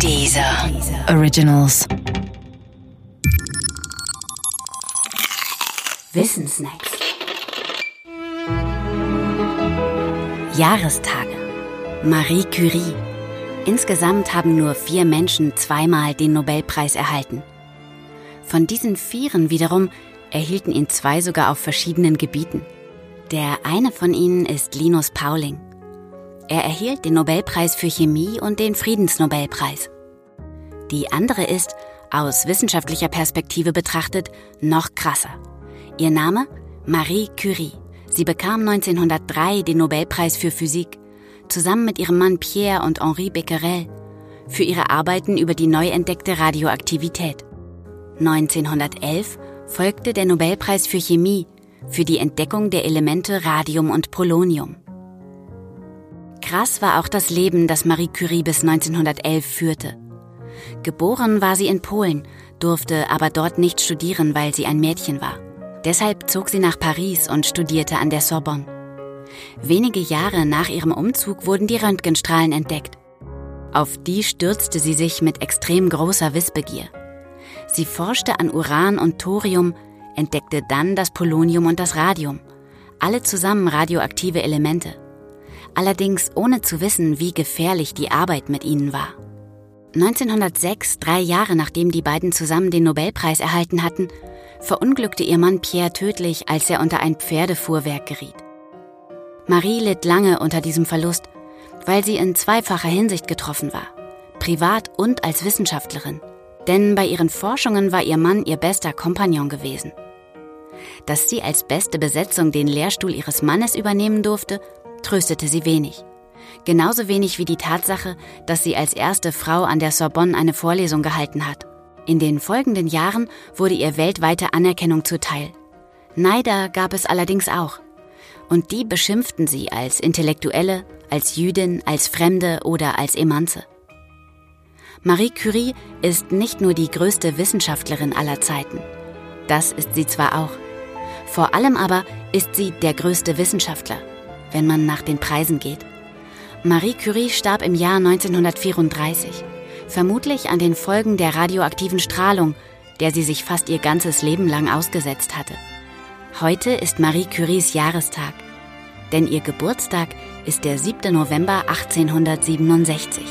Dieser Originals. Wissensnacks. Jahrestage. Marie Curie. Insgesamt haben nur vier Menschen zweimal den Nobelpreis erhalten. Von diesen Vieren wiederum erhielten ihn zwei sogar auf verschiedenen Gebieten. Der eine von ihnen ist Linus Pauling. Er erhielt den Nobelpreis für Chemie und den Friedensnobelpreis. Die andere ist, aus wissenschaftlicher Perspektive betrachtet, noch krasser. Ihr Name? Marie Curie. Sie bekam 1903 den Nobelpreis für Physik, zusammen mit ihrem Mann Pierre und Henri Becquerel, für ihre Arbeiten über die neu entdeckte Radioaktivität. 1911 folgte der Nobelpreis für Chemie für die Entdeckung der Elemente Radium und Polonium. Krass war auch das Leben, das Marie Curie bis 1911 führte. Geboren war sie in Polen, durfte aber dort nicht studieren, weil sie ein Mädchen war. Deshalb zog sie nach Paris und studierte an der Sorbonne. Wenige Jahre nach ihrem Umzug wurden die Röntgenstrahlen entdeckt. Auf die stürzte sie sich mit extrem großer Wissbegier. Sie forschte an Uran und Thorium, entdeckte dann das Polonium und das Radium, alle zusammen radioaktive Elemente. Allerdings ohne zu wissen, wie gefährlich die Arbeit mit ihnen war. 1906, drei Jahre nachdem die beiden zusammen den Nobelpreis erhalten hatten, verunglückte ihr Mann Pierre tödlich, als er unter ein Pferdefuhrwerk geriet. Marie litt lange unter diesem Verlust, weil sie in zweifacher Hinsicht getroffen war, privat und als Wissenschaftlerin. Denn bei ihren Forschungen war ihr Mann ihr bester Kompagnon gewesen. Dass sie als beste Besetzung den Lehrstuhl ihres Mannes übernehmen durfte, tröstete sie wenig. Genauso wenig wie die Tatsache, dass sie als erste Frau an der Sorbonne eine Vorlesung gehalten hat. In den folgenden Jahren wurde ihr weltweite Anerkennung zuteil. Neider gab es allerdings auch. Und die beschimpften sie als Intellektuelle, als Jüdin, als Fremde oder als Emanze. Marie Curie ist nicht nur die größte Wissenschaftlerin aller Zeiten. Das ist sie zwar auch. Vor allem aber ist sie der größte Wissenschaftler, wenn man nach den Preisen geht. Marie Curie starb im Jahr 1934, vermutlich an den Folgen der radioaktiven Strahlung, der sie sich fast ihr ganzes Leben lang ausgesetzt hatte. Heute ist Marie Curies Jahrestag, denn ihr Geburtstag ist der 7. November 1867.